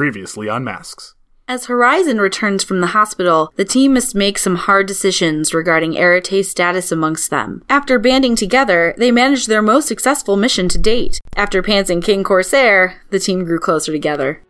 Previously on Masks. As Horizon returns from the hospital, the team must make some hard decisions regarding Arete's status amongst them. After banding together, they managed their most successful mission to date. After pantsing King Corsair, the team grew closer together.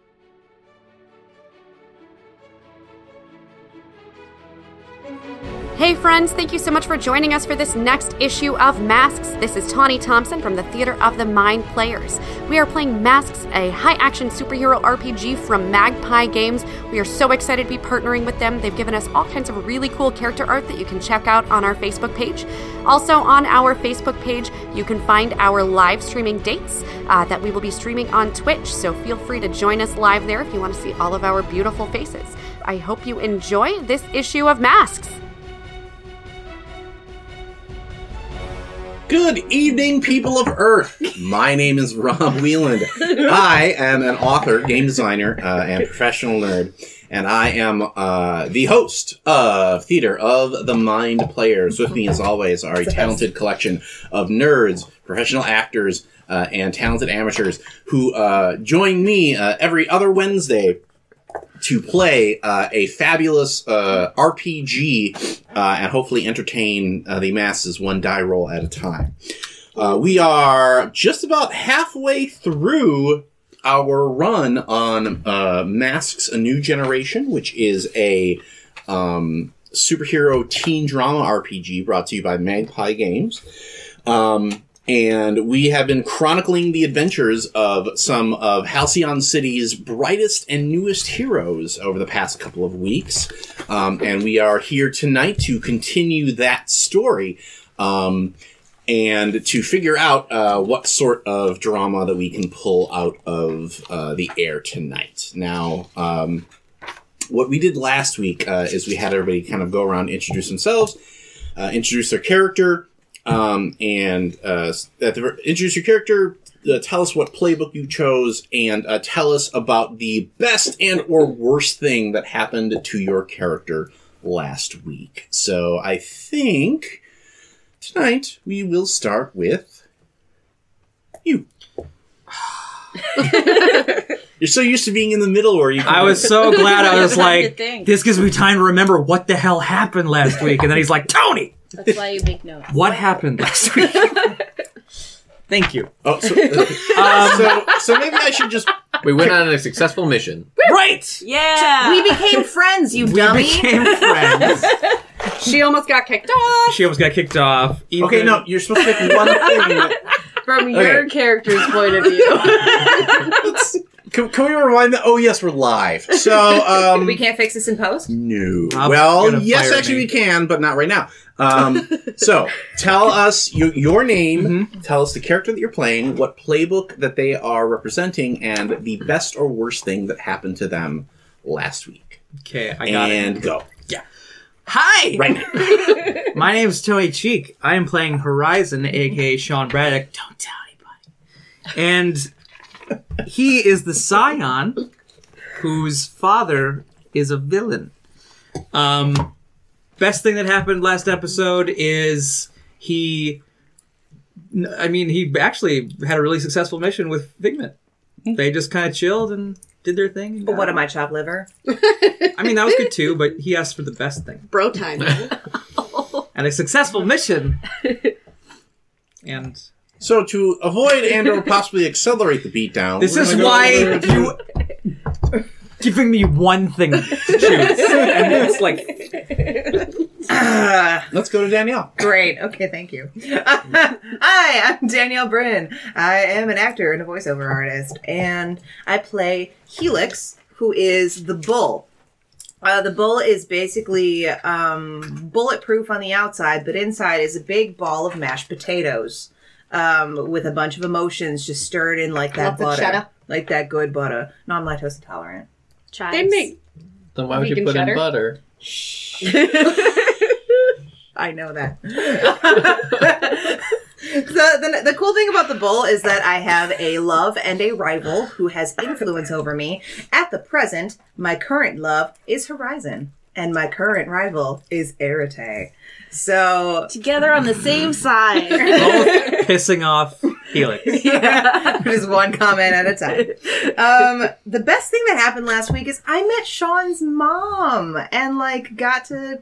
Hey friends, thank you so much for joining us for this next issue of Masks. This is Tawny Thompson from the Theater of the Mind Players. We are playing Masks, a high action superhero RPG from Magpie Games. We are so excited to be partnering with them. They've given us all kinds of really cool character art that you can check out on our Facebook page. Also, on our Facebook page, you can find our live streaming dates uh, that we will be streaming on Twitch, so feel free to join us live there if you want to see all of our beautiful faces. I hope you enjoy this issue of Masks. Good evening, people of Earth. My name is Rob Wieland. I am an author, game designer, uh, and professional nerd, and I am uh, the host of Theater of the Mind Players. With me, as always, are a talented collection of nerds, professional actors, uh, and talented amateurs who uh, join me uh, every other Wednesday to play uh, a fabulous uh, RPG uh, and hopefully entertain uh, the masses one die roll at a time. Uh, we are just about halfway through our run on Masks: A New Generation, which is a um, superhero teen drama RPG brought to you by Magpie Games. Um, and we have been chronicling the adventures of some of Halcyon City's brightest and newest heroes over the past couple of weeks. Um, and we are here tonight to continue that story. Um, and to figure out uh, what sort of drama that we can pull out of uh, the air tonight. Now, um, what we did last week uh, is we had everybody kind of go around, introduce themselves, uh, introduce their character, um, and uh, at the, introduce your character. Uh, tell us what playbook you chose, and uh, tell us about the best and or worst thing that happened to your character last week. So I think tonight we will start with you. You're so used to being in the middle where you. I was so glad I was You have to like, this gives me time to remember what the hell happened last week. And then he's like, Tony, That's why you make notes. what happened last week? Thank you. Oh, so, Um, so, so maybe I should just. We went on a successful mission. right! Yeah. We became friends, you We dummy. became friends. She almost got kicked off. She almost got kicked off. Ethan, Okay, no, you're supposed to pick one thing. From Okay. your character's point of view. Can, can we rewind that? Oh, yes, we're live. So, um. we can't fix this in post. No. Rob's well, gonna yes, fire actually, me. we can, but not right now. Um, so, tell us your, your name, Mm-hmm. tell us the character that you're playing, what playbook that they are representing, and the best or worst thing that happened to them last week. Okay, I got and it. go. Yeah. Hi! Right now. My name is Tony Cheek. I am playing Horizon, aka Sean Braddock. Don't tell anybody. And he is the scion whose father is a villain. Um, best thing that happened last episode is he. I mean, he actually had a really successful mission with Figment. Hmm. They just kind of chilled and did their thing. But what am I, chopped liver? I mean, that was good too, but he asked for the best thing Bro time. and a successful mission. And So, to avoid and or possibly accelerate the beatdown, this we're is gonna go why over to- you giving me one thing to choose, and it's like Let's go to Danielle. Great. Okay, thank you. Hi, I'm Danielle Brin. I am an actor and a voiceover artist, and I play Helix, who is the bull. Uh, the bull is basically um, bulletproof on the outside, but inside is a big ball of mashed potatoes um, with a bunch of emotions just stirred in like that butter. Like that good butter. No, I'm lactose intolerant. They make Then why would you Vegan put cheddar? in butter? Shh. I know that. the, the, the cool thing about the bull is that I have a love and a rival who has influence over me. At the present, my current love is Horizon, and my current rival is Arete. So Together on the same side. both pissing off Helix. Just one comment at a time. Um, the best thing that happened last week is I met Sean's mom and like got to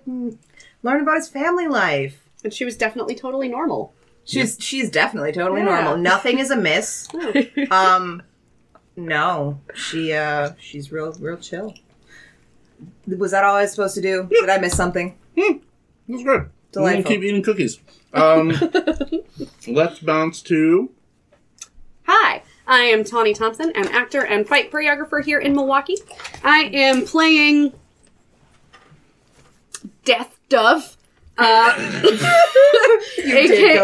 learn about his family life. And she was definitely totally normal. She's she's definitely totally Yeah. normal. Nothing is amiss. Um, no, she uh she's real real chill. Was that all I was supposed to do? Did I miss something? Hmm. That's good. Delightful. We'll keep eating cookies. Um, let's bounce to. Hi, I am Tawny Thompson, an actor and fight choreographer here in Milwaukee. I am playing Death Dove. Uh, AKA,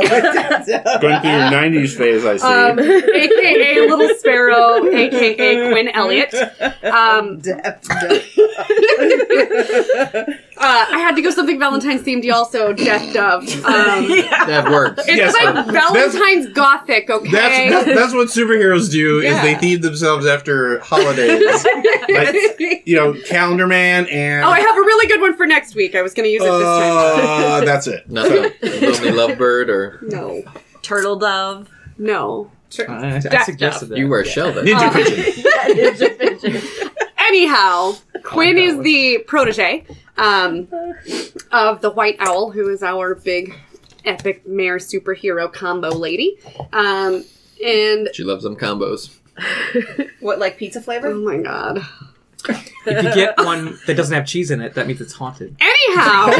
Going through your 90s phase, I see. um, AKA Little Sparrow, AKA Quinn Elliott. Um, Death, uh, I had to go something Valentine's themed, also Death Dove. Um, That works. it's Yes, like that's- Valentine's Gothic, okay? That's, that's that's what superheroes do. Is they Yeah. theme themselves after holidays, like you know, Calendar Man and Oh, I have a really good one for next week. I was going to use it this time. uh, that's it. Nothing. Lonely Lovebird or No, Turtle dove. no. I, I Death suggested that. you wear Sheldon. Ninja Uh, Pigeon. Anyhow, Quinn is the protege um, of the White Owl, who is our big epic mayor superhero combo lady. Um, and She loves them combos. what like pizza flavor? oh flavor? my god. If you get one that doesn't have cheese in it, that means it's haunted. Anyhow,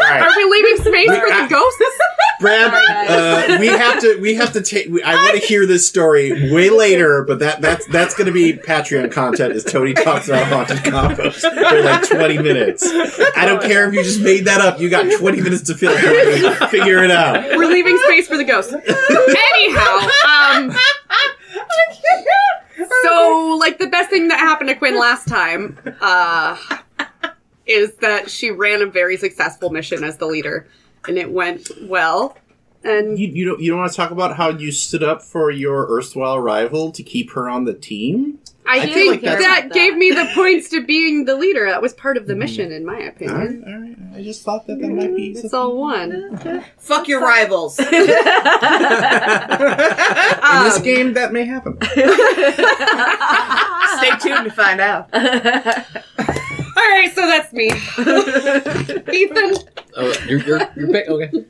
All right. are we leaving space for the ghosts? Brad, uh, we have to we have to take. I want to hear this story way later, but that that's that's going to be Patreon content. As Tony talks about haunted combos for like twenty minutes. I don't care if you just made that up. You got twenty minutes to fill. Tony. Figure it out. We're leaving space for the ghost. Anyhow, um, so like the best thing that happened to Quinn last time, uh, is that she ran a very successful mission as the leader, and it went well. And You, you don't you don't want to talk about how you stood up for your erstwhile rival to keep her on the team? I, I think like that's- that gave me the points to being the leader. That was part of the mission, in my opinion. all right. I just thought that that might be. It's all one. Fuck your rivals. In this Um, game, that may happen. Stay tuned to find out. all right, so that's me, Ethan. Oh, you're, you're, you're pick. Okay.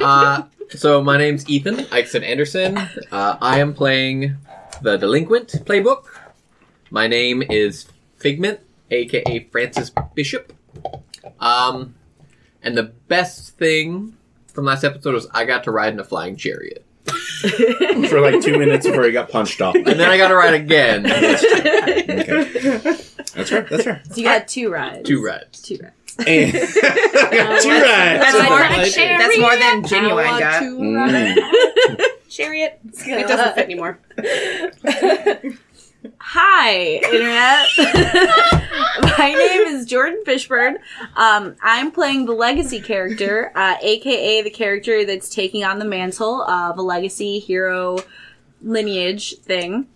Uh, so my name's Ethan Eichson Anderson. Uh, I am playing the Delinquent playbook. My name is Figment, aka Francis Bishop. Um, and the best thing from last episode was I got to ride in a flying chariot, for like two minutes before he got punched off. and then I got to ride again. Okay. That's right. That's right. So you got two rides. Two rides. Two rides. And I got two That's rides. more, Right. that's more than genuine want got. Mm. chariot. It doesn't fit anymore. Hi, Internet. My name is Jordan Fishburne. Um, I'm playing the legacy character, uh, aka the character that's taking on the mantle of a legacy hero lineage thing,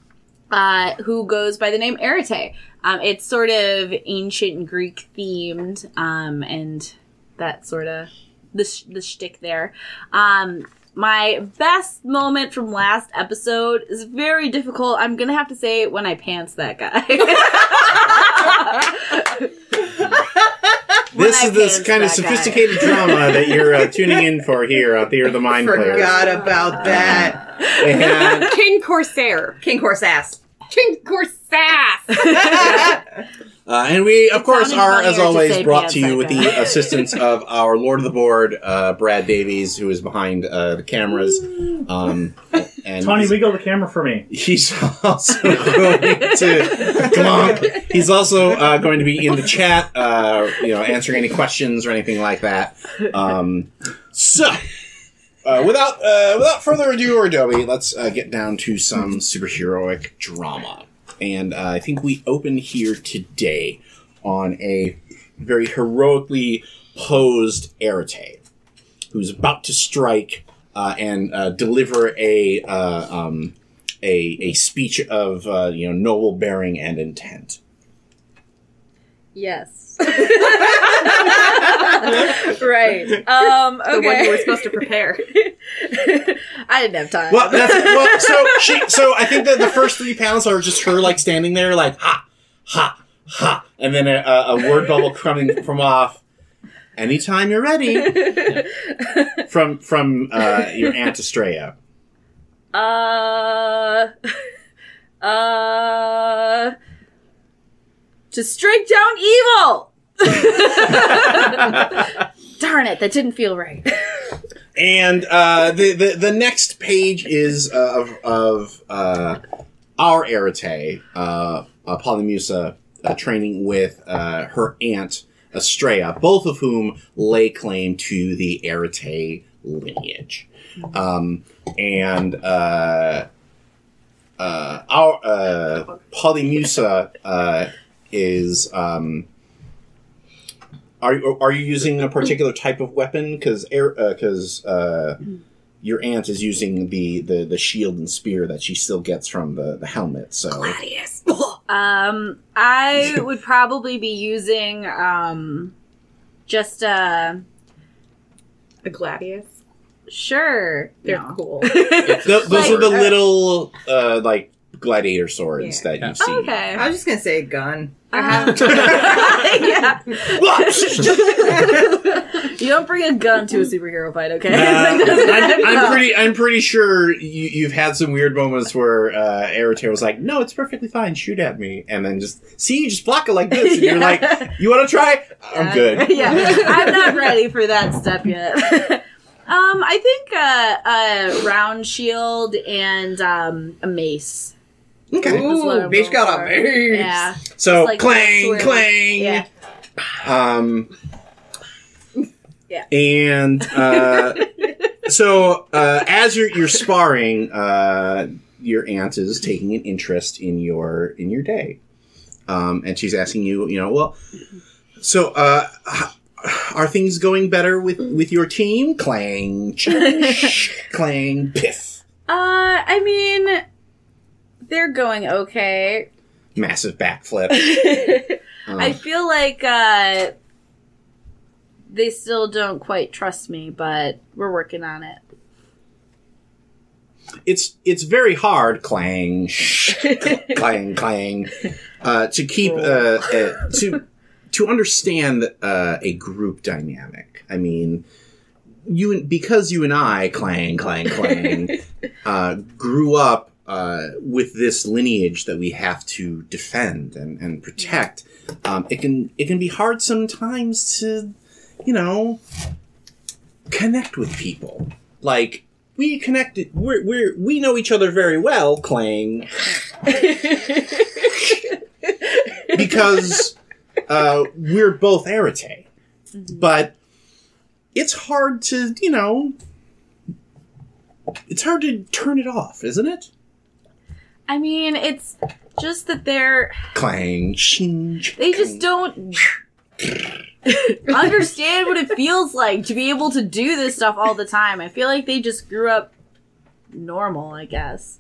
uh, who goes by the name Arete. Um, it's sort of ancient Greek themed, um, and that sort of the sh- the shtick there. Um, my best moment from last episode is very difficult. I'm gonna have to say when I pants that guy. This I is this kind of that guy. sophisticated drama that you're uh, tuning in for here on Theater of the Mind Players. Forgot about that. And King Corsair. King Horse ass. King Corsass. Uh, and we, of course, are, as always, say brought to you with the assistance of our Lord of the Board, uh, Brad Davies, who is behind uh, the cameras. Um, and Tony, he's, wiggle the camera for me. he's also going to come on. He's also uh, going to be in the chat, uh, you know, answering any questions or anything like that. Um, so. Uh, without uh, without further ado or ado, let's uh, get down to some superheroic drama. And uh, I think we open here today on a very heroically posed Arete, who's about to strike uh, and uh, deliver a, uh, um, a a speech of uh, you know noble bearing and intent. Yes. right. Um, okay. The one you were supposed to prepare. I didn't have time. Well, that's well. So she. So I think that the first three panels are just her like standing there, like ha, ha, ha, and then a, a word bubble coming from off. Anytime you're ready. from from uh, your aunt Estrella. Uh, uh, to strike down evil. Darn it, that didn't feel right. And uh, the, the the next page is uh, of of uh, our Arete, uh, uh, Polymusa, uh, training with uh, her aunt Estrella, both of whom lay claim to the Arete lineage. Um, and uh, uh, our uh, Polymusa uh, is. Um, are you- are you using a particular type of weapon? Because because uh, your aunt is using the, the the shield and spear that she still gets from the, the helmet. So Gladius. Um, I would probably be using um, just uh, A gladius. sure. They're no. cool. Th- those Like- are the little uh, like gladiator swords Yeah. that you see. Okay. I was just gonna say gun. Uh, yeah. You don't bring a gun to a superhero fight, okay? Uh, I'm, I'm pretty. I'm pretty sure you, you've had some weird moments where uh, Aerotare was like, "No, it's perfectly fine. Shoot at me," and then just see you just block it like this, and you're like, "You want to try? I'm good." yeah, I'm not ready for that step yet. um, I think uh, a round shield and um, a mace. Okay. That's Ooh, bitch got a for. Yeah. So like clang, sword. clang. Yeah. Um. Yeah. And uh, so uh, as you're you're sparring, uh, your aunt is taking an interest in your in your day, um, and she's asking you, you know, well, so uh, are things going better with with your team? Clang, clang, piff. Uh, I mean, they're going okay. Massive backflip. Um, I feel like uh, they still don't quite trust me, but we're working on it. it's it's very hard clang shh, clang clang uh, to keep uh, uh, to to understand uh, a group dynamic i mean you and- because you and i clang clang clang uh, grew up uh, with this lineage that we have to defend and, and protect um, it can it can be hard sometimes to you know connect with people. Like we connected we're, we're we know each other very well clang because uh, we're both arete. But it's hard to you know it's hard to turn it off isn't it I mean, it's just that they're clang they just don't understand what it feels like to be able to do this stuff all the time. I feel like they just grew up normal, I guess.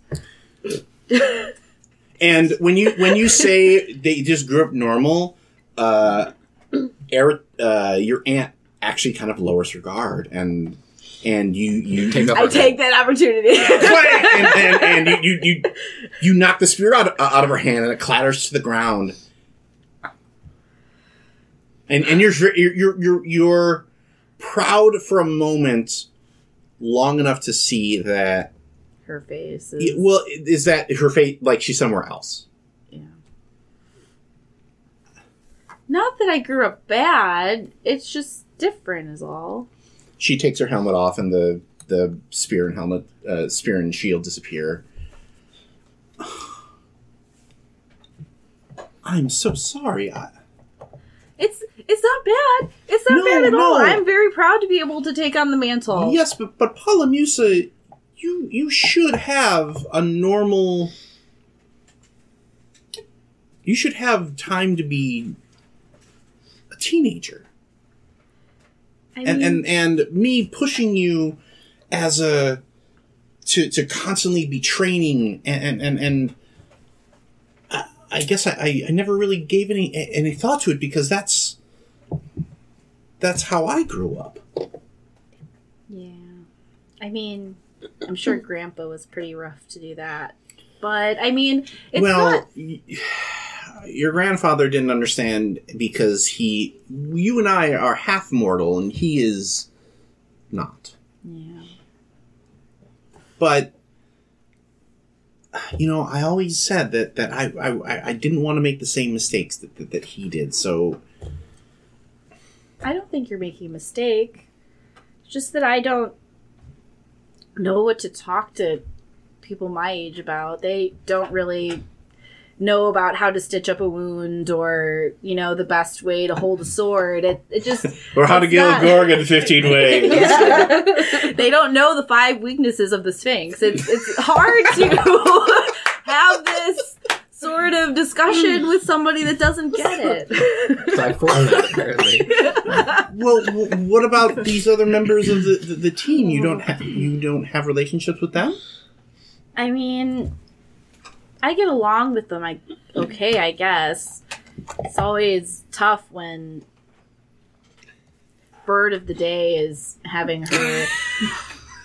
And when you when you say they just grew up normal, uh, Eric, uh, your aunt actually kind of lowers her guard, and and you you Take you, up I take that opportunity. and, and, and you, you you you knock the spear out uh, out of her hand, and it clatters to the ground. And and you're you're you're you're, you're proud for a moment, long enough to see that. Her face is Well, is that her face? Like she's somewhere else. Yeah. Not that I grew up bad. It's just different, is all. She takes her helmet off and the the spear and helmet uh, spear and shield disappear i'm so sorry I, It's it's not bad. It's not No, bad at all. I'm very proud to be able to take on the mantle. yes but but Polymusa, you you should have a normal you should have time to be a teenager I and mean, and and me pushing you as a to to constantly be training and and and, uh, I guess I, I, I never really gave any any thought to it because that's that's how I grew up. Yeah. I mean, I'm sure Grandpa was pretty rough to do that. But, I mean, it's well, not. Your grandfather didn't understand because he, you and I are half mortal, and he is not. Yeah. But you know, I always said that that I I, I didn't want to make the same mistakes that, that that he did. So I don't think you're making a mistake. It's just that I don't know what to talk to people my age about. They don't really know about how to stitch up a wound or, you know, the best way to hold a sword. It, it just. or how to It's kill not- a gorgon fifteen ways. Yeah. they don't know the five weaknesses of the Sphinx. It's, it's hard to have this sort of discussion with somebody that doesn't get it. So I forced it, apparently. Well, what about these other members of the, the, the team? You don't have you don't have relationships with them? I mean, I get along with them. I okay, I guess. It's always tough when bird of the day is having her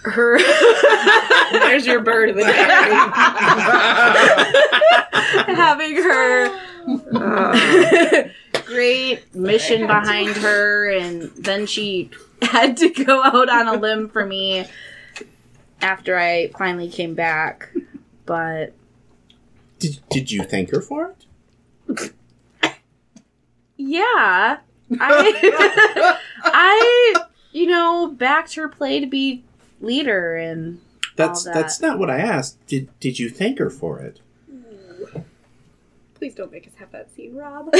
her. There's your bird of the day. having her great mission behind her, and then she had to go out on a limb for me after I finally came back. But Did did you thank her for it? yeah, I, I, you know, backed her play to be leader, and That's All that. that's not what I asked. Did did you thank her for it? Please don't make us have that scene, Rob.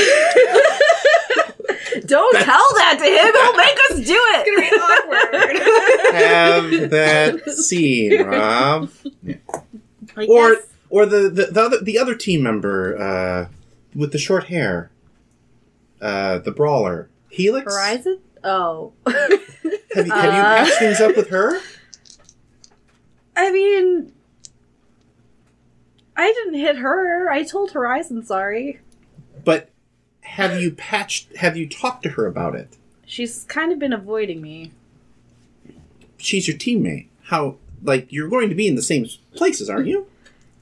don't tell that to him. He'll make us do it. It's gonna be awkward. Have that scene, Rob. I Or guess- or the, the, the other the other team member uh, with the short hair, uh, the brawler, Helix. Horizon. Oh. Have you, have you Uh. patched things up with her? I mean, I didn't hit her. I told Horizon sorry. But have you patched? Have you talked to her about it? She's kind of been avoiding me. She's your teammate. How? Like you're going to be in the same places, aren't you?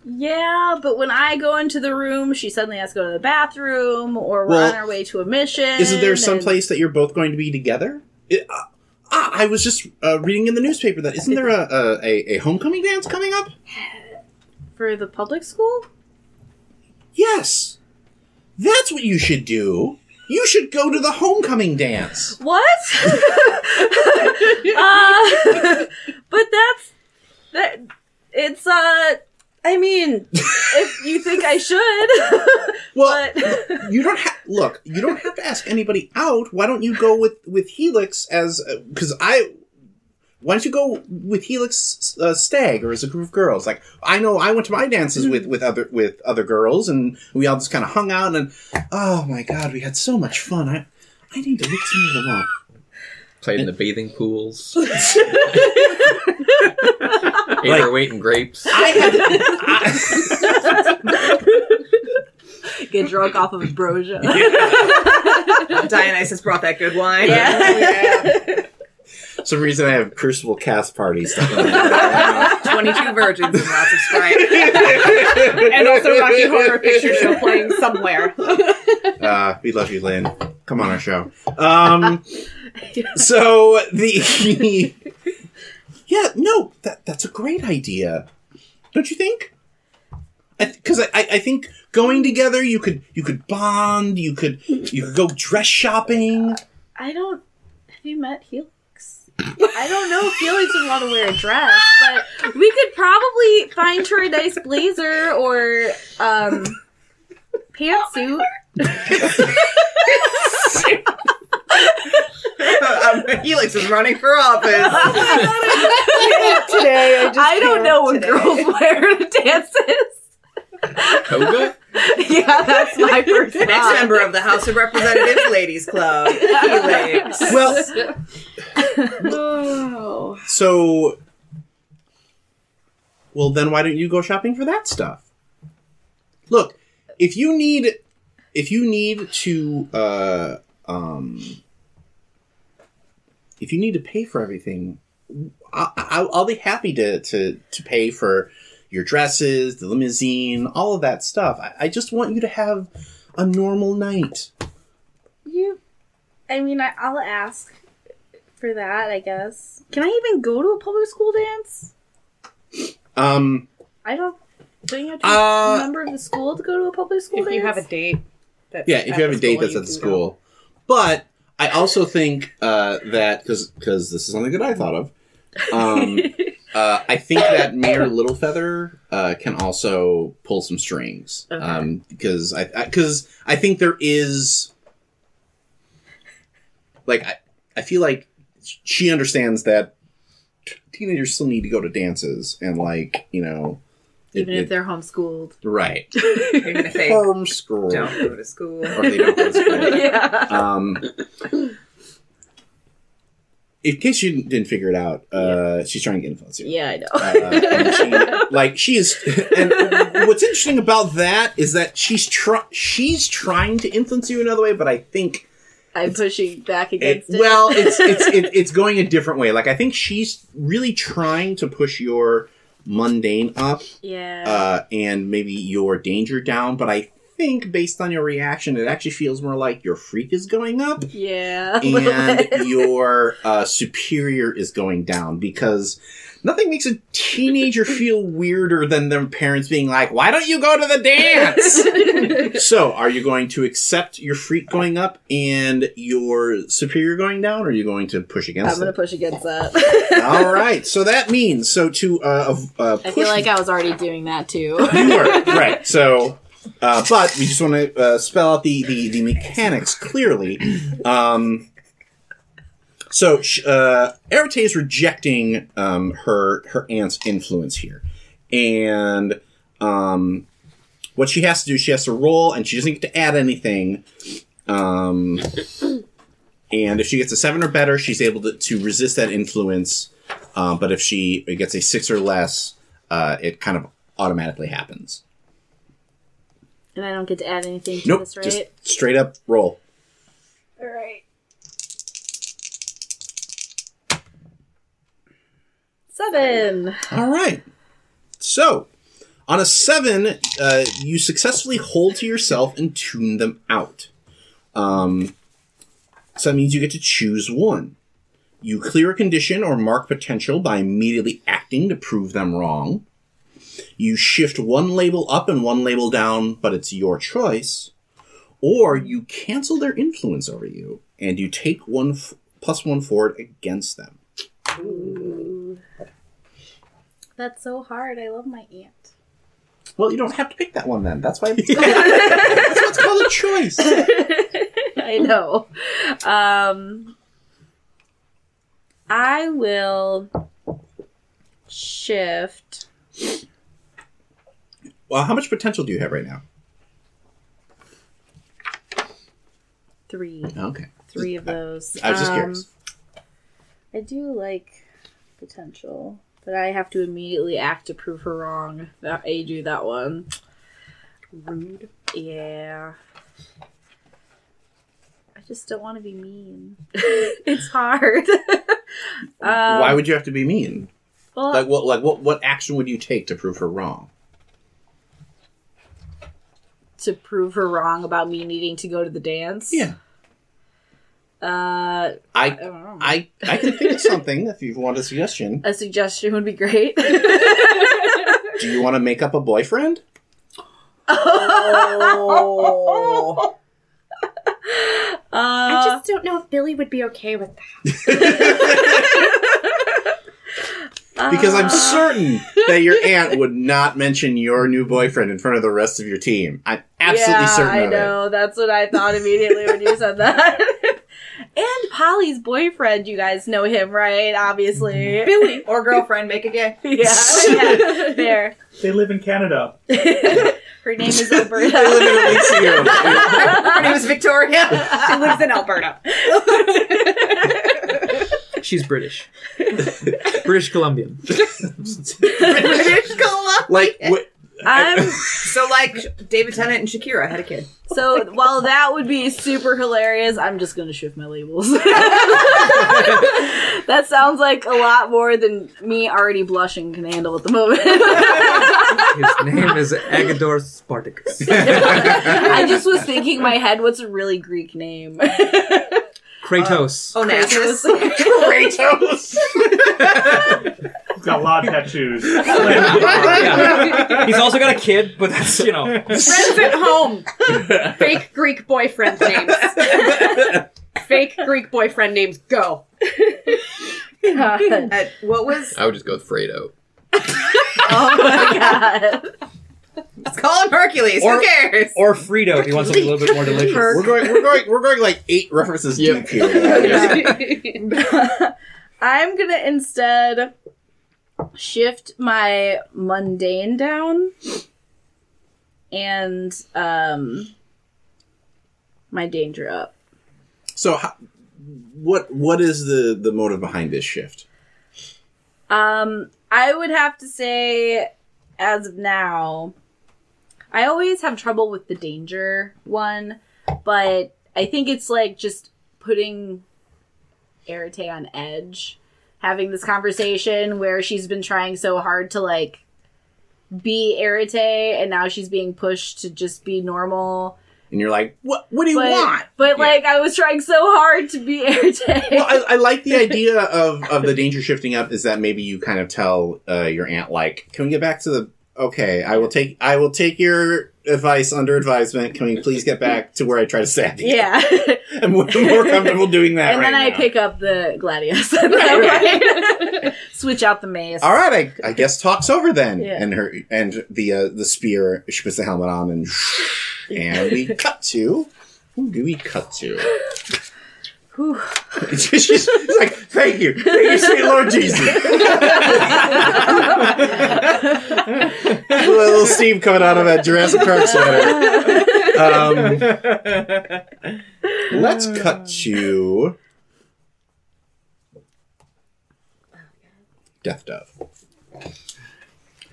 Yeah, but when I go into the room, she suddenly has to go to the bathroom, or we're Well, on our way to a mission. Isn't there some and- place that you're both going to be together? It, uh, ah, I was just uh, reading in the newspaper that isn't there a, a, a, a homecoming dance coming up? for the public school? Yes, that's what you should do. You should go to the homecoming dance. What? uh, but that's that. It's uh. I mean, if you think I should, Well, but you don't have look. You don't have to ask anybody out. Why don't you go with with Helix as because I. Why don't you go with Helix uh, Stag or as a group of girls? Like I know I went to my dances with with other with other girls and we all just kind of hung out and oh my god we had so much fun. I I need to look some of them up. Played in the bathing pools. Ate Like- our weight in grapes. I had to, get drunk off of ambrosia. Dionysus brought that good wine. Yeah. some reason I have Crucible cast parties. like 22 virgins and lots of Sprite. and also Rocky Horror Picture Show playing somewhere. uh, we love you, Lynn. Come on our show. Um, so the yeah, no, that that's a great idea, don't you think? Because I, I, I think going together, you could you could bond, you could you could go dress shopping. I don't. Have you met Helix? I don't know if Helix would want to wear a dress, but we could probably find her a nice blazer or um pantsuit. um, Helix is running for office. Today, I just I don't can't know what today. girls wear to dances. Toga? yeah, that's my first Next thought. member of the House of Representatives Ladies Club, Helix. Well, Oh. so well then why don't you go shopping for that stuff? Look, if you need if you need to uh um if you need to pay for everything I, I, I'll be happy to, to to pay for your dresses the limousine all of that stuff I, I just want you to have a normal night You, I mean, I, I'll ask for that. I guess. Can I even go to a public school dance? um I don't. Don't you have to Uh, be a member of the school to go to a public school If dance? you have a date. That's yeah if you have a date school, that's at the can go. school but i also think uh that because because this is something that i thought of um uh, I think that Mayor Littlefeather uh, can also pull some strings Okay. um, because I because I, think there is like I, I feel like she understands that teenagers still need to go to dances and like you know it- even if it- they're homeschooled. right Even if they homeschool don't go to school. or they don't go to school. yeah. Um, in case you didn't figure it out, uh, she's trying to influence you. Yeah, I know. Uh, she, like she is, and what's interesting about that is that she's try she's trying to influence you another way, but I think I'm pushing back it, against it. well, it's it's it, it's going a different way. Like I think she's really trying to push your mundane up, yeah. uh, and maybe your danger down. But I think based on your reaction, it actually feels more like your freak is going up yeah. and your uh, superior is going down because nothing makes a teenager feel weirder than their parents being like, "Why don't you go to the dance?" so, are you going to accept your freak going up and your superior going down, or are you going to push against? That? I'm gonna push against that. All right. So that means so to uh, uh, push I feel like I was already doing that too. you were right. So, uh, but we just want to uh, spell out the, the the mechanics clearly. Um, so, sh- uh, Arete is rejecting um, her her aunt's influence here, and um, what she has to do, she has to roll, and she doesn't get to add anything. Um, and if she gets a seven or better, she's able to, to resist that influence. Um, but if she gets a six or less, uh, it kind of automatically happens. and I don't get to add anything to Nope, this, right? just straight up roll. All right. Seven. All right. So, on a seven, uh, you successfully hold to yourself and tune them out. Um, so that means you get to choose one. You clear a condition or mark potential by immediately acting to prove them wrong. You shift one label up and one label down, but it's your choice. Or you cancel their influence over you and you take one f- plus one forward against them. That's so hard. I love my aunt. Well, you don't have to pick that one then. That's why it's called, that's why it's called a choice. I know. Um, I will shift. Well, how much potential do you have right now? Three. Okay. Three of those. I was just Um, curious. I do like potential, but I have to immediately act to prove her wrong. That I do that one. Rude. Yeah. I just don't want to be mean. it's hard. um, Why would you have to be mean? well, Like what? Like what? What action would you take to prove her wrong? to prove her wrong about me needing to go to the dance? Yeah. Uh, I I don't know. I I can think of something if you want a suggestion. a suggestion would be great. Do you want to make up a boyfriend? Oh. I Uh, just don't know if Billy would be okay with that. Because Uh. I'm certain that your aunt would not mention your new boyfriend in front of the rest of your team. I'm absolutely yeah, certain I of it. know. That's what I thought immediately when you said that. And Polly's boyfriend, you guys know him, right? Obviously. Mm-hmm. Billy or girlfriend, make it gay. yeah, yeah, there. They live in Canada. Her name is Alberta. They live in Elysium. Her name is Victoria. She lives in Alberta. She's British. British Columbian. British Columbia. like what? I'm So like David Tennant and Shakira had a kid. so while that would be super hilarious, I'm just gonna shift my labels. that sounds like a lot more than me already blushing can handle at the moment. His name is Agador Spartacus. I just was thinking in my head, what's a really Greek name? Kratos. Oh, Onassis. Kratos. He's got a lot of tattoos. Yeah. He's also got a kid, but that's you know. Friends at home. Fake Greek boyfriend names. Fake Greek boyfriend names. Go. Uh, what was? I would just go with Fredo. oh my god. Let's call him Hercules. Or- Who cares? Or Frito if you want something a little bit more delicious. We're going. We're going. We're going like eight references Yep. deep here. I'm gonna instead shift my mundane down and um my danger up. So, how, what what is the the motive behind this shift? Um I would have to say as of now I always have trouble with the danger one, but I think it's like just putting Arete on edge, having this conversation where she's been trying so hard to like be Arete and now she's being pushed to just be normal. And you're like, what? What do you But, want? but Yeah. like I was trying so hard to be Arete. well, I, I like the idea of, of the danger shifting up. Is that maybe you kind of tell uh, your aunt like, "Can we get back to the? Okay, I will take I will take your advice under advisement. Can we please get back to where I try to stab you? yeah. I'm more more comfortable doing that. and then right I now. pick up the gladius. That way. Switch out the mace. All right, I, I guess talk's over then. Yeah. And her and the uh, the spear. She puts the helmet on, and and we cut to. Who do we cut to? Whew. she's, she's like, "Thank you, thank you, sweet Lord Jesus." Little steam coming out of that Jurassic Park sweater. Um, let's cut to Death Dove.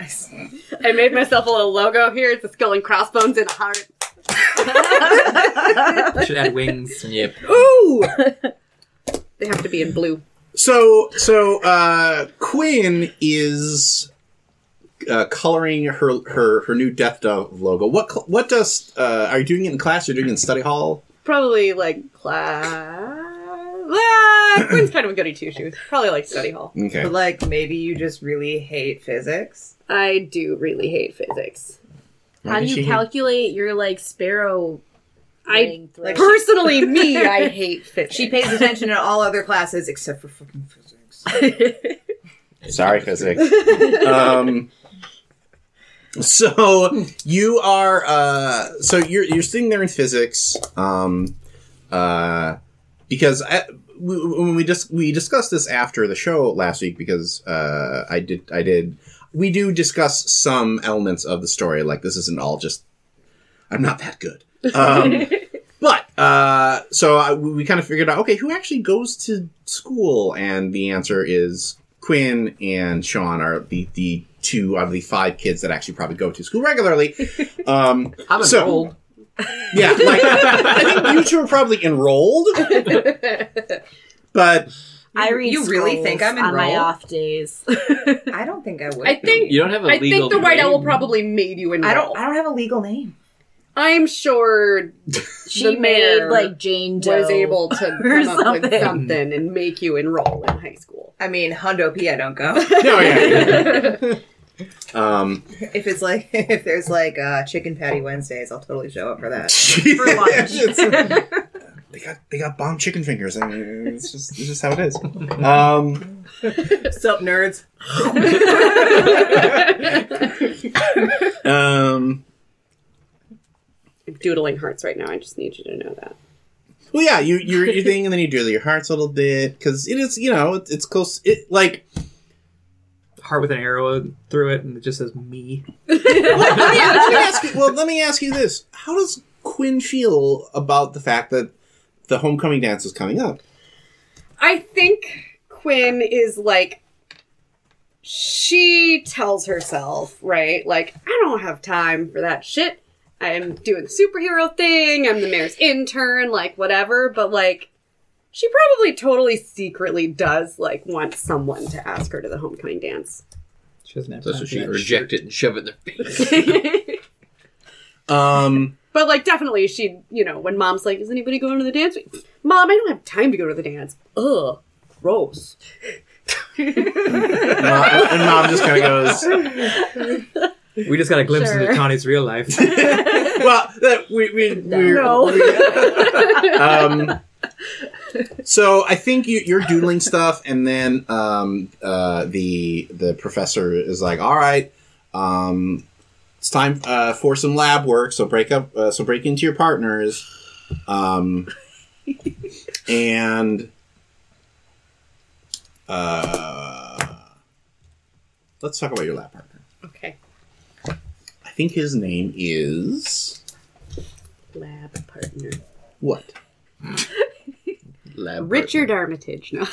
I made myself a little logo here. It's a skull and crossbones and a heart. Should add wings. Yep. Ooh! they have to be in blue. So, so uh, Quinn is uh, coloring her, her her new Death Dove logo. What cl- what does uh, are you doing it in class? Or doing it in study hall? Probably like class. Ah, Quinn's kind of a goody two shoes. Probably like study hall. Okay. But like maybe you just really hate physics. I do really hate physics. Why How do you she- calculate your like sparrow? I like, personally, me, I hate physics. She pays attention in all other classes except for fucking physics. Sorry, physics. um, so you are uh, so you're you're sitting there in physics, um, uh, because I, we, when we just we discussed this after the show last week because uh, I did I did we do discuss some elements of the story like this isn't all just I'm not that good. Um, but uh, so I, we kind of figured out okay, who actually goes to school? And the answer is Quinn and Sean are the the two out of the five kids that actually probably go to school regularly. Um, I'm So- enrolled. yeah, like I think you two are probably enrolled, but I read. You really think I'm on my off days? I don't think I would. I think You don't have a I legal think the White name. Owl probably made you enroll. I don't. I don't have a legal name. I'm sure she The made like Jane Doe. was able to or come up with something. something and make you enroll in high school. I mean, Hondo P. I don't go. no, yeah. Um, if it's like if there's like uh, chicken patty Wednesdays, I'll totally show up for that. For lunch. They got they got bomb chicken fingers. I mean, it's just it's just how it is. Um, Sup, nerds? um, I'm doodling hearts right now. I just need you to know that. well, yeah, you you're your thing, and then you do your hearts a little bit because it is you know it's, it's close. It like Heart with an arrow through it, and it just says me. let me, let me ask you. Well, let me ask you this: How does Quinn feel about the fact that the homecoming dance is coming up? I think Quinn is like she tells herself, right, like, I don't have time for that shit. I'm doing the superhero thing, I'm the mayor's intern, like, whatever, but, like, she probably totally secretly does, like, want someone to ask her to the homecoming dance. She doesn't have So, time so she that reject shit. it and shove it in their face. Um, But, like, definitely, she, you know, when mom's like, is anybody going to the dance? Mom, I don't have time to go to the dance. Ugh, gross. Mom- and mom just kind of goes, We just got a glimpse Sure. into Tawny's real life. well, that we, we, we're, No. um, so I think you, you're doodling stuff, and then um, uh, the the professor is like, "All right, um, it's time uh, for some lab work. So break up. Uh, so break into your partners, um, and uh, let's talk about your lab partner. Okay. I think his name is Lab partner. what? Lab Richard Armitage. No.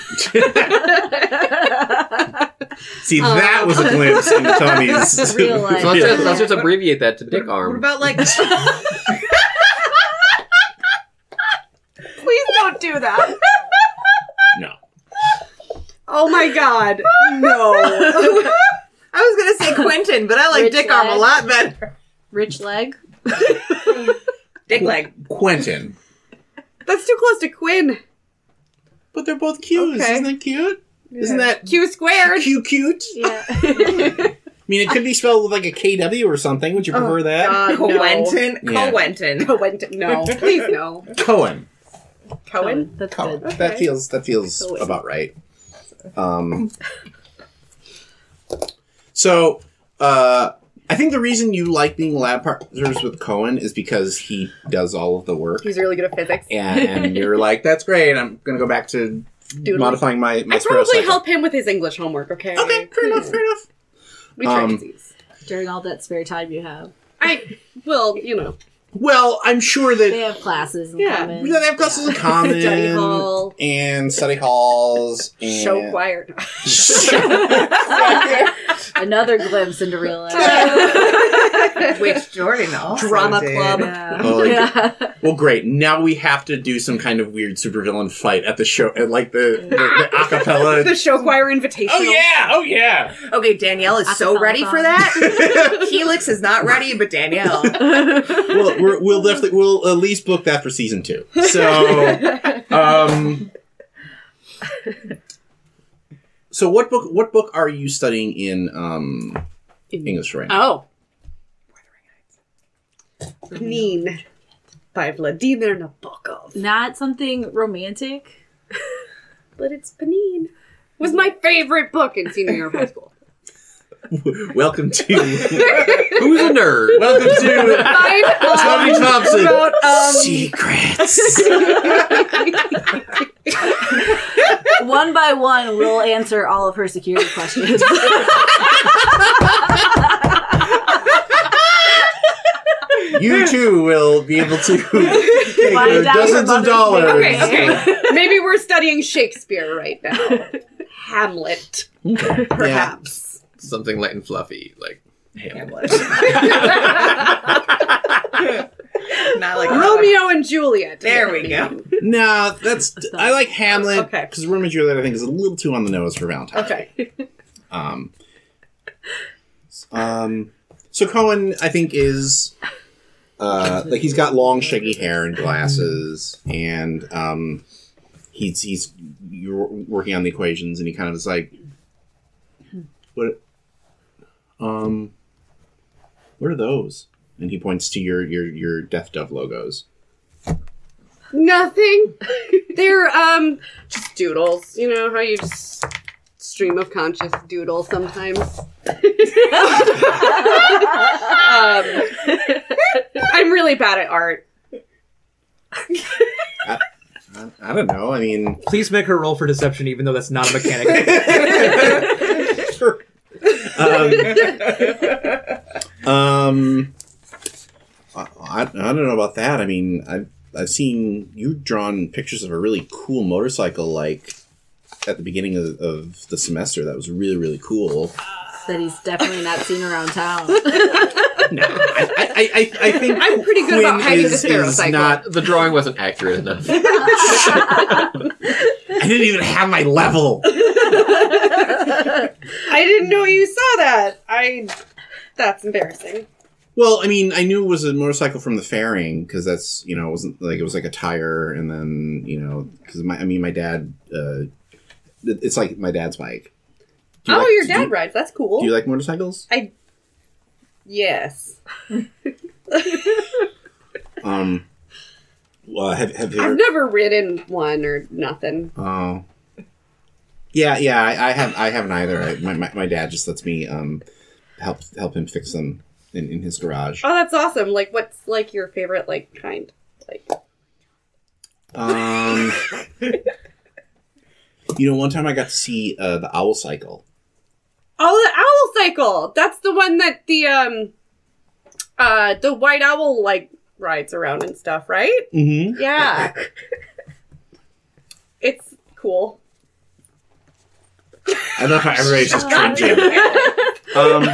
See, that was a um, glimpse into Tawny's Real life. So let's just, let's just abbreviate that to Dick Arm. What Arm. about like Please don't do that. No. Oh my god. No. I was gonna say Quentin, but I like Rich Dick Arm a lad. lot better. Rich leg. Dick leg. Quentin. That's too close to Quinn. But they're both Q's. Okay. Isn't that cute? Isn't that Q squared. Q cute? Yeah. I mean, it could be spelled with like a KW or something. Would you prefer that? God, Quentin. Yeah. Quentin. no. Quentin. No. Please no. Cohen. Cohen. That's Cohen. good. That feels that feels Cohen. about right. Um. So, uh, I think the reason you like being lab partners with Cohen is because he does all of the work, He's really good at physics. and, and you're like, "That's great. I'm going to go back to Doodling. modifying my my I sparrow probably cycle." help him with his English homework. Okay. Okay, fair enough. Fair enough. We try Um, disease. During all that spare time you have, I. Well, you know. Well, I'm sure that they have classes in Yeah. common. they have classes in common Study hall. and study halls and Show choir. Another glimpse into real life. Which Jordan also Drama did. club. Yeah. Oh, like- yeah. Well, great. Now we have to do some kind of weird supervillain fight at the show, at like the the, the acapella. the show choir invitation. oh yeah! Oh yeah! Okay, Danielle is so Acapella ready for that. Helix is not ready, but Danielle. We'll we're, we'll definitely we'll at least book that for season two. So, um, so what book? What book are you studying in um English right now? Oh. Pnin by Vladimir Nabokov. Not something romantic. But it's Pnin. Was my favorite book in senior year of high school. Welcome to Who's a nerd? welcome to Mine, Tawny um, Thompson about, um, Secrets. One by one, we'll answer all of her security questions. You too will be able to take your dozens of dollars. Okay, okay. Maybe we're studying Shakespeare right now. Hamlet, perhaps. Something light and fluffy, like Hamlet. not like Romeo and Juliet. There we go. No, that's I like Hamlet Okay. because Romeo and Juliet I think is a little too on the nose for Valentine. Okay. Um, um, so Cohen I think is uh, like he's got long shaggy hair and glasses, and um, he's he's you're working on the equations, and he kind of is like, what, um, what are those? And he points to your your your Death Dove logos. Nothing. They're um just doodles. You know how you just stream of conscious doodle sometimes. um, I'm really bad at art. I, I don't know. I mean, Please make her roll for deception, even though that's not a mechanic. um, um, I, I, I don't know about that. I mean, I've, I've seen you drawn pictures of a really cool motorcycle, like at the beginning of, of the semester that was really really cool. That he's definitely not seen around town. No, I, I, I, I think I'm pretty good Quinn about hiding the is, sparrow is cycle. not. The drawing wasn't accurate enough. I didn't even have my level. I didn't know you saw that. I. That's embarrassing. Well, I mean, I knew it was a motorcycle from the fairing because that's you know it wasn't like it was like a tire, and then you know because my I mean my dad, uh, it- it's like my dad's bike. You oh, like- your dad you- rides. That's cool. Do you like motorcycles? I. Yes. Um, well, have have you I've never ridden one or nothing. Oh, yeah, yeah. I, I have I haven't either. I, my, my my dad just lets me um help help him fix them in, in his garage. Oh, that's awesome. Like, what's like your favorite like kind? Like, Um, you know, one time I got to see uh, the owl cycle. oh, the owl cycle. That's the one that the um, uh, the white owl like rides around and stuff, right? Mm-hmm. Yeah. it's cool. I love how everybody's just cringing. Um,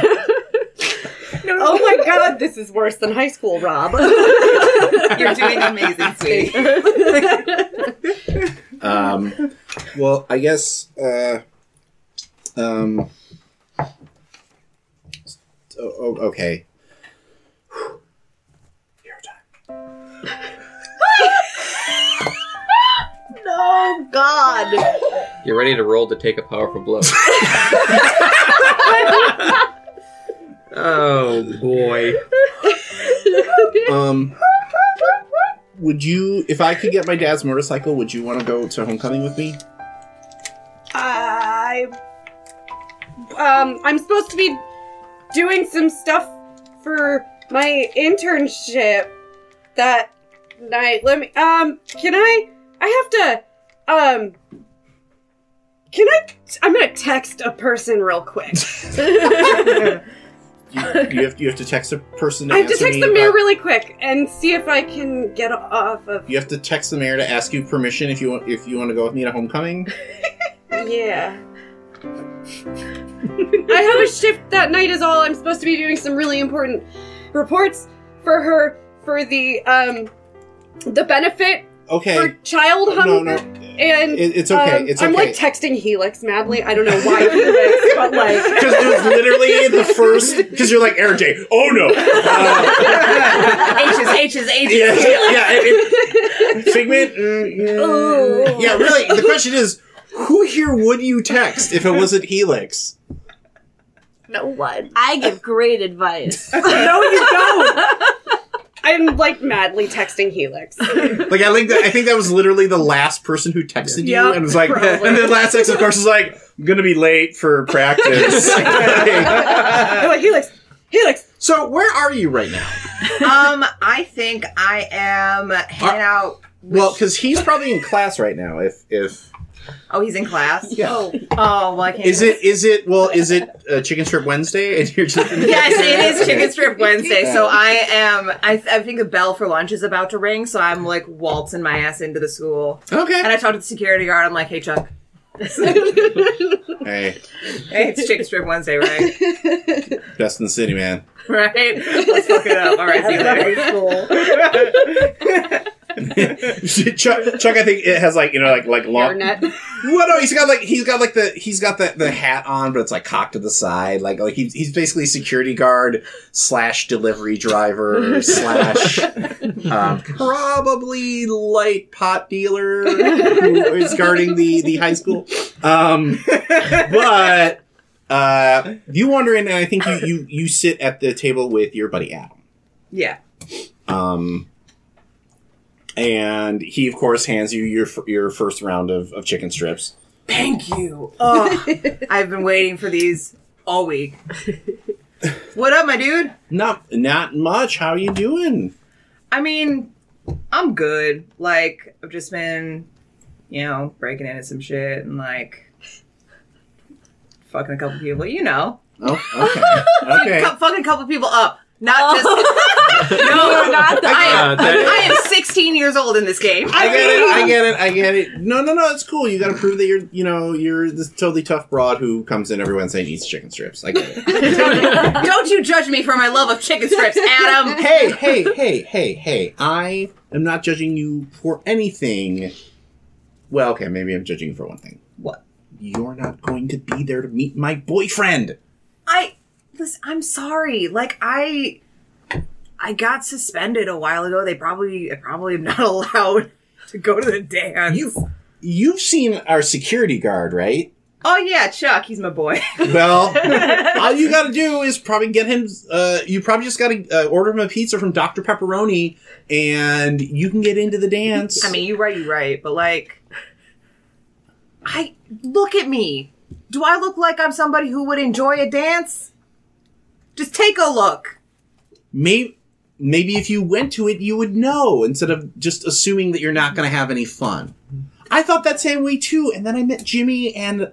Oh my god, this is worse than high school, Rob. You're doing amazing, sweetie. um, well, I guess. Uh, um, oh, oh, okay. Hero time. oh god. You're ready to roll to take a powerful blow. oh boy. Um, would you, if I could get my dad's motorcycle, would you want to go to homecoming with me? I um I'm supposed to be doing some stuff for my internship that night. Let me um can I I have to um can I I'm going to text a person real quick. You, you have you have to text a person. To I have to text the mayor about- really quick and see if I can get off of You have to text the mayor to ask you permission if you want if you want to go with me to homecoming. Yeah. I have a shift that night is all. I'm supposed to be doing some really important reports for her for the um the benefit Okay. for child no, hunger. no, And it, it's okay. um, it's I'm like texting Helix madly. I don't know why Helix, but like Because it was literally the first. Because you're like Aaron J. Oh no. Uh, H's, H's, H's. yeah, yeah. it- it- Figment. mm, Oh. yeah. yeah, really. The question is, who here would you text if it wasn't Helix? no one. I give great advice. No, you don't. I'm like madly texting Helix. Like I think that I think that was literally the last person who texted you Yeah, and was like, probably. and then last text of course is like, I'm gonna be late for practice. I'm like Helix, Helix. so where are you right now? Um, I think I am hanging out. Well, because he's probably in class right now. If if Oh, he's in class. yeah. Oh, well, I can't. Is it is it well is it uh, chicken strip Wednesday and you're just Yes, it is Chicken Strip Wednesday. So I am. I, I think a bell for lunch is about to ring. So I'm like waltzing my ass into the school, okay and I talk to the security guard. I'm like, "Hey, Chuck, hey hey, it's Chicken Strip Wednesday, right? best in the city man right? Let's fuck it up. All right, see you later." Chuck, Chuck I think it has like you know like like long Internet. well no he's got like he's got like the he's got the, the hat on but it's like cocked to the side like like he's, he's basically security guard slash delivery driver slash um, probably light pot dealer who is guarding the the high school um but uh you wander in and I think you you you sit at the table with your buddy Adam Yeah. um, and he, of course, hands you your your first round of, of chicken strips. Thank you. Oh, I've been waiting for these all week. What up, my dude? Not not much. How you doing? I mean, I'm good. Like, I've just been, you know, breaking into some shit and like fucking a couple people. You know, Oh, okay, okay. Fucking a couple people up. Not just. No, not that. I am, Uh, I am 16 years old in this game. I get it. I get it. I get it. No, no, no. It's cool. You got to prove that you're, you know, you're this totally tough broad who comes in every Wednesday and eats chicken strips. I get it. Don't you judge me for my love of chicken strips, Adam. hey, hey, hey, hey, hey! I am not judging you for anything. Well, okay, maybe I'm judging you for one thing. What? You're not going to be there to meet my boyfriend. I listen, I'm sorry. Like I I got suspended a while ago. They probably I probably am not allowed to go to the dance. You've you've seen our security guard, right? Oh yeah, Chuck, he's my boy. Well, all you got to do is probably get him. Uh, you probably just got to uh, order him a pizza from Dr Pepperoni, and you can get into the dance. I mean, you're right, you're right, but like I look at me. Do I look like I'm somebody who would enjoy a dance? Just take a look. maybe maybe if you went to it, you would know instead of just assuming that you're not going to have any fun. I thought that same way too, and then I met Jimmy, and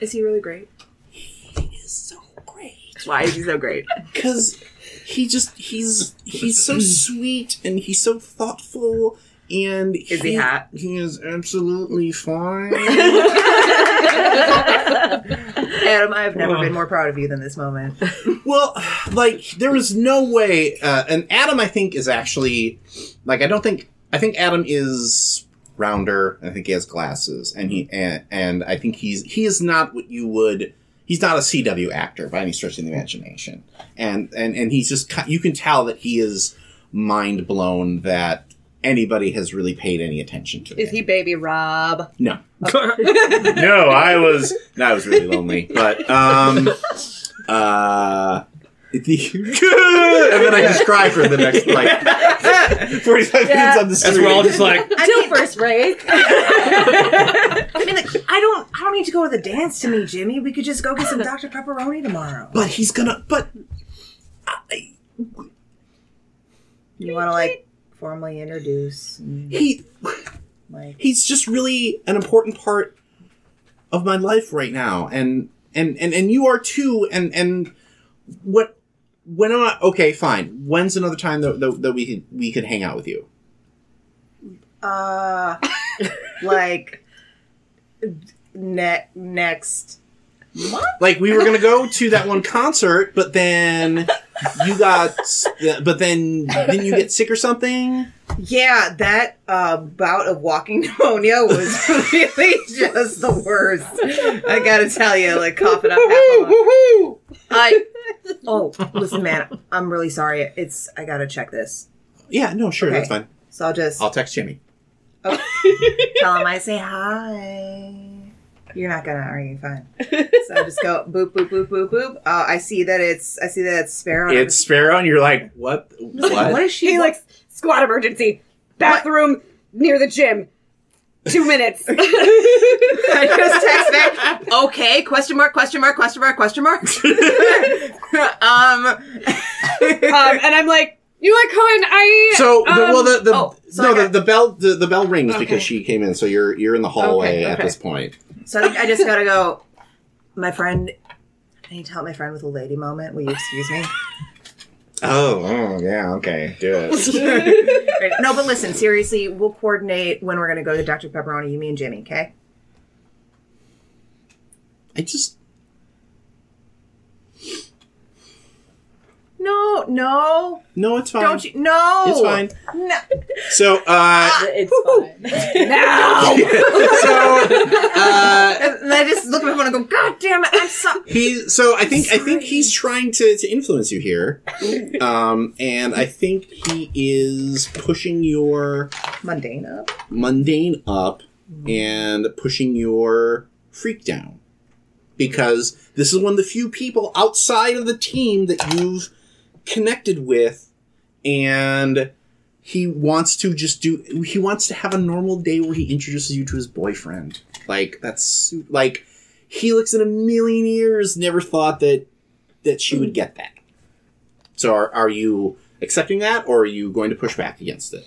Is he really great? he is so great. Why is he so great? because he just he's he's so sweet and he's so thoughtful and Is he hot? he is absolutely fine. Adam, I have never been more proud of you than this moment. well like there was no way uh, and adam i think is actually like i don't think i think adam is rounder. I think he has glasses. And he and, and i think he's he is not what you would he's not a cw actor by any stretch of the imagination. And and and he's just you can tell that he is mind blown that anybody has really paid any attention to Is him. he baby Rob? no no i was no, i was really lonely but um uh and then I just cry for the next like 45 minutes on the street. As we're all just like, I Till first rate. I mean, like, I don't, I don't need to go to the dance to meet Jimmy. We could just go get some Dr Pepperoni tomorrow. but he's gonna. But I, You want to like formally introduce? and, he Like, he's just really an important part of my life right now, and and and and you are too. And and what when am I? Okay, fine. When's another time that that, that we could we could hang out with you? uh, like ne- next month. Like we were gonna go to that one concert, but then you got, but then didn't you get sick or something? Yeah, that uh, bout of walking pneumonia was really just the worst. I gotta tell you, like coughing up half a lung. I oh, listen, man, I'm really sorry. It's I gotta check this, Yeah, no, sure, Okay. that's fine. so I'll just I'll text Jimmy. tell him I say hi. You're not gonna, are you? Fine. So I just go boop boop boop boop boop. Uh, I see that it's I see that it's Sparrow. It's Sparrow, and you're like, what? What? what is she? Helix, squad emergency, bathroom near the gym. Two minutes. um, I just text back. Okay? Question mark? Question mark? Question mark? Question mark? um. Um, and I'm like, you like Cohen? I So, the, um, well, the, the oh, so no, I the, got- the bell the, the bell rings Okay. because she came in. So you're you're in the hallway Okay, at okay. this point. So I think I just gotta go. My friend, I need to help my friend with a lady moment. Will you excuse me? Oh, oh, yeah, okay, do it. no, but listen, seriously, we'll coordinate when we're gonna go to Dr. Pepperoni. You, me, and Jimmy. Okay? I just No, no, no, it's fine. don't you? No, It's fine. No. So, uh, It's fine. now. so, uh, And I just look at my phone and go, God damn it! I'm so. he. So I think I think he's trying to to influence you here, um, and I think he is pushing your Mundane up. mundane up and pushing your freak down. Because this is one of the few people outside of the team that you've connected with, and he wants to just do, he wants to have a normal day where he introduces you to his boyfriend. Like, that's, like, Helix in a million years never thought that, that she would get that. So are, are you accepting that, or are you going to push back against it?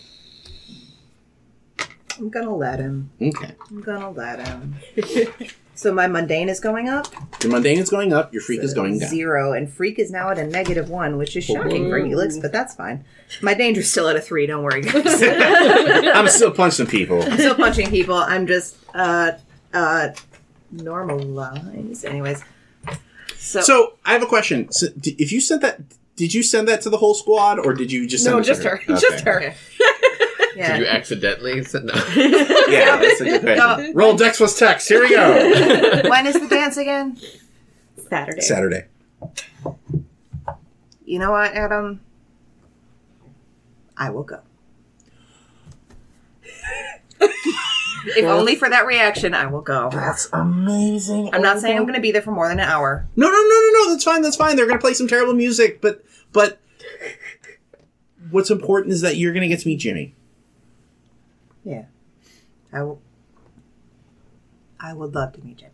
I'm gonna let him. Okay. I'm gonna let him. So my mundane is going up. Your mundane is going up. Your freak is going down. Zero, and freak is now at a negative one, which is shocking for Helix, but that's fine. My danger's still at a three. Don't worry, guys. I'm still punching people. I'm still punching people. I'm just uh uh normalized. Anyways, so, So I have a question. So, if you sent that, did you send that to the whole squad, or did you just send No, it to just her. Just her. Did you accidentally? send- No. Yeah, that's a good question. Roll Dex plus text. Here we go. when is the dance again? Saturday. Saturday. You know what, Adam? I will go. if only for that reaction, I will go. That's amazing. I'm not oh saying I'm going to be there for more than an hour. No, no, no, no, no. That's fine. That's fine. They're gonna play some terrible music, but but what's important is that you're gonna get to meet Jimmy. Yeah, I will. I would love to meet Jimmy.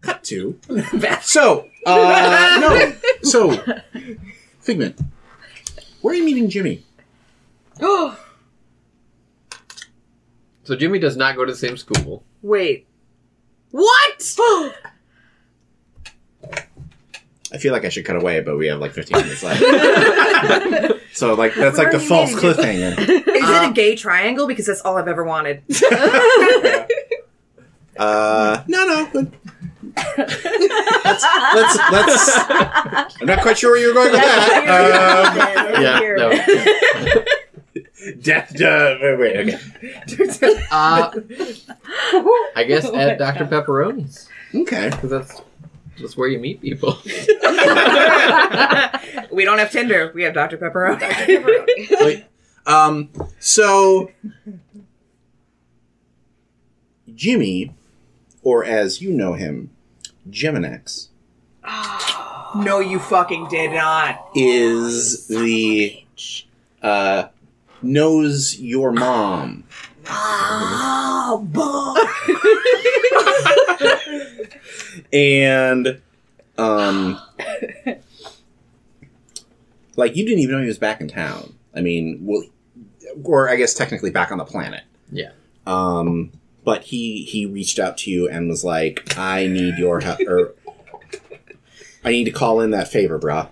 Cut to. So, uh, no. So, Figment, where are you meeting Jimmy? Oh, So Jimmy does not go to the same school. Wait, what? I feel like I should cut away, but we have like 15 minutes left. so, like, that's like the Where are you false cliffhanger. Is it a gay triangle? Because that's all I've ever wanted. Uh, no, no. But let's, let's, let's. I'm not quite sure where you're going with that. Um, Yeah. No. death. Uh, wait, wait, okay. Uh, I guess at Dr. Pepperoni's Okay. because that's that's where you meet people. we don't have Tinder. We have Dr. Pepperoni. Wait. Um. So, Jimmy, or as you know him, Geminex, no, you fucking did not. is the uh knows your mom. Oh, and um like you didn't even know he was back in town. I mean well or i guess technically back on the planet. Yeah. um but he he reached out to you and was like i need your help or i need to call in that favor brah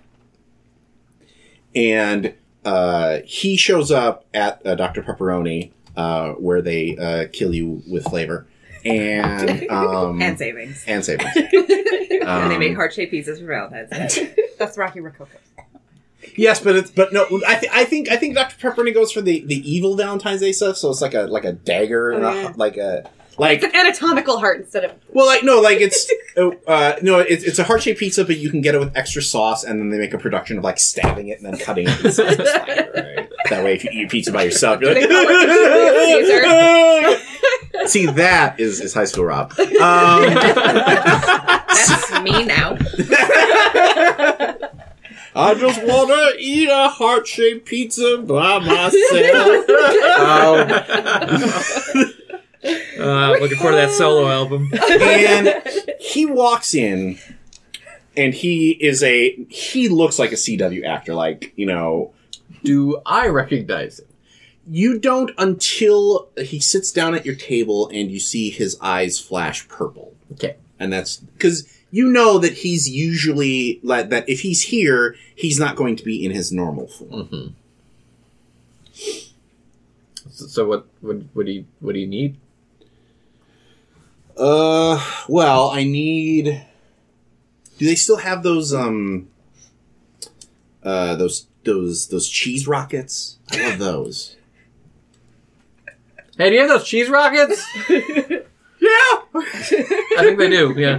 and uh he shows up at uh, dr pepperoni uh where they uh kill you with flavor and um and savings. and savings and they make Um, heart shaped pizzas for Valentine's Day. That's Rocky Rococo. Yes, but it's but no. I, th- I think I think Dr Pepperoni goes for the, the evil Valentine's Day stuff. So it's like a like a dagger and Oh, a, like a like It's an anatomical heart instead of. well like no like it's uh, uh, no it's, it's a heart shaped pizza, but you can get it with extra sauce, and then they make a production of like stabbing it and then cutting it. And sauce fire, right? That way, if you eat pizza by yourself, you're like. See, that is is high school Rob. Um, That's me now. I just want to eat a heart shaped pizza by myself. um, Uh, looking forward to that solo album. and he walks in and he is a he looks like a cw actor like you know Do I recognize him? you don't until he sits down at your table and you see his eyes flash purple Okay. and that's because you know that he's usually like that if he's here he's not going to be in his normal form hmm So, so what? What? What do you? What do you need? Uh well i need do they still have those um uh those those those cheese rockets i love those Hey, do you have those cheese rockets? yeah I think they do. Yeah.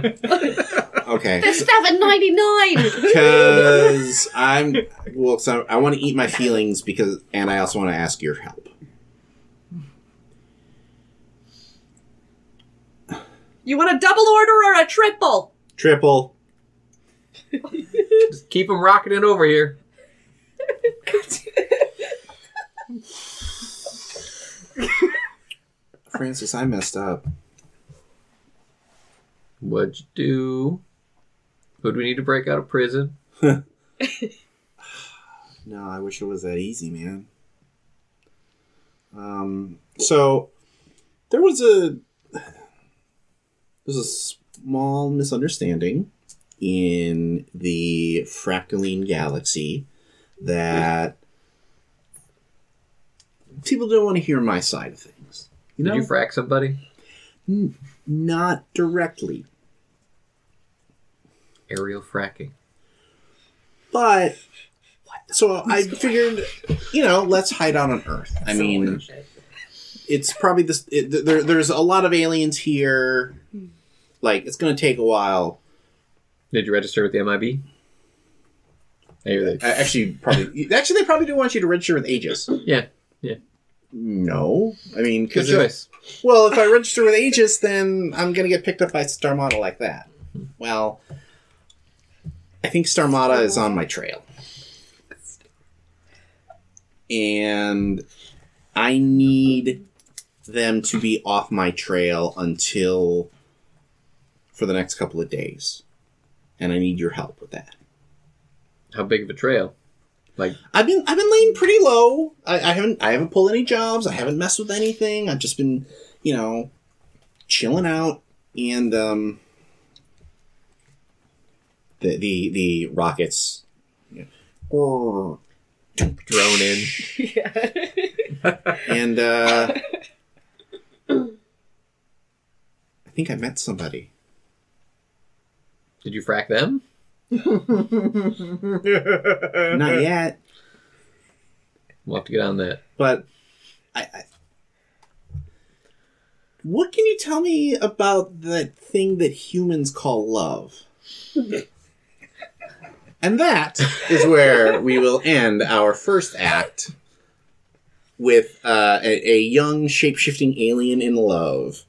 okay They're seven ninety nine. because I'm well. So I want to eat my feelings because, and I also want to ask your help. You want a double order or a triple? Triple. Just keep them rocking it over here. Francis, I messed up. What'd you do? Who do we need to break out of prison? No, I wish it was that easy, man. Um. So there was a there's a small misunderstanding in the Fractaline galaxy that people don't want to hear my side of things. You know, Did you frack somebody? not directly, Aerial fracking. but so I figured, you know, let's hide out on Earth. I mean, it's probably this. It, there, there's a lot of aliens here. Like, it's going to take a while. Did you register with the MIB? Maybe they- I- Actually, probably. Actually, they probably do want you to register with Aegis. yeah, Yeah. No, I mean, good choice. well, if I register with Aegis, then I'm going to get picked up by Starmada like that. Well, I think Starmada is on my trail, and I need them to be off my trail until for the next couple of days, and I need your help with that. How big of a trail? Like, I've been I've been laying pretty low. I, I haven't I haven't pulled any jobs. I haven't messed with anything. I've just been, you know, chilling out and um the the the rockets you know, drone in. and uh I think I met somebody. Did you frack them? Not yet, We'll have to get on that. but I, I What can you tell me about that thing that humans call love? and that is where we will end our first act with uh, a, a young shape-shifting alien in love.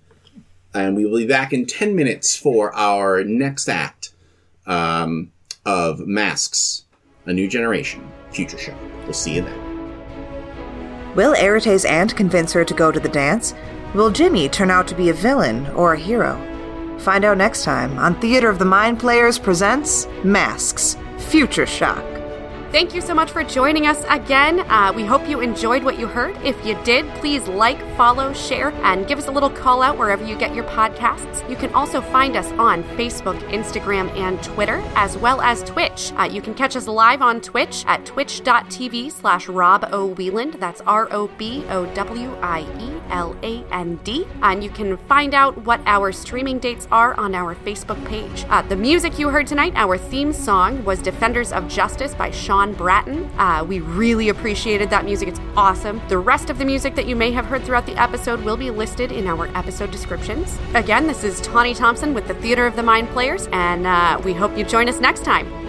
And we will be back in 10 minutes for our next act um, of Masks, A New Generation, Future Shock. We'll see you then. Will Arete's aunt convince her to go to the dance? Will Jimmy turn out to be a villain or a hero? Find out next time on Theater of the Mind Players presents Masks Future Shock. Thank you so much for joining us again. Uh, we hope you enjoyed what you heard. If you did, please like, follow, share, and give us a little call out wherever you get your podcasts. You can also find us on Facebook, Instagram, and Twitter, as well as Twitch. Uh, you can catch us live on Twitch at twitch.tv slash Rob O. That's R O B O W I E L A N D. And you can find out what our streaming dates are on our Facebook page. Uh, the music you heard tonight, our theme song, was Defenders of Justice by Sean Bratton. Uh, we really appreciated that music. It's awesome. The rest of the music that you may have heard throughout the episode will be listed in our episode descriptions. Again, this is Tawny Thompson with the Theater of the Mind Players, and uh, we hope you join us next time.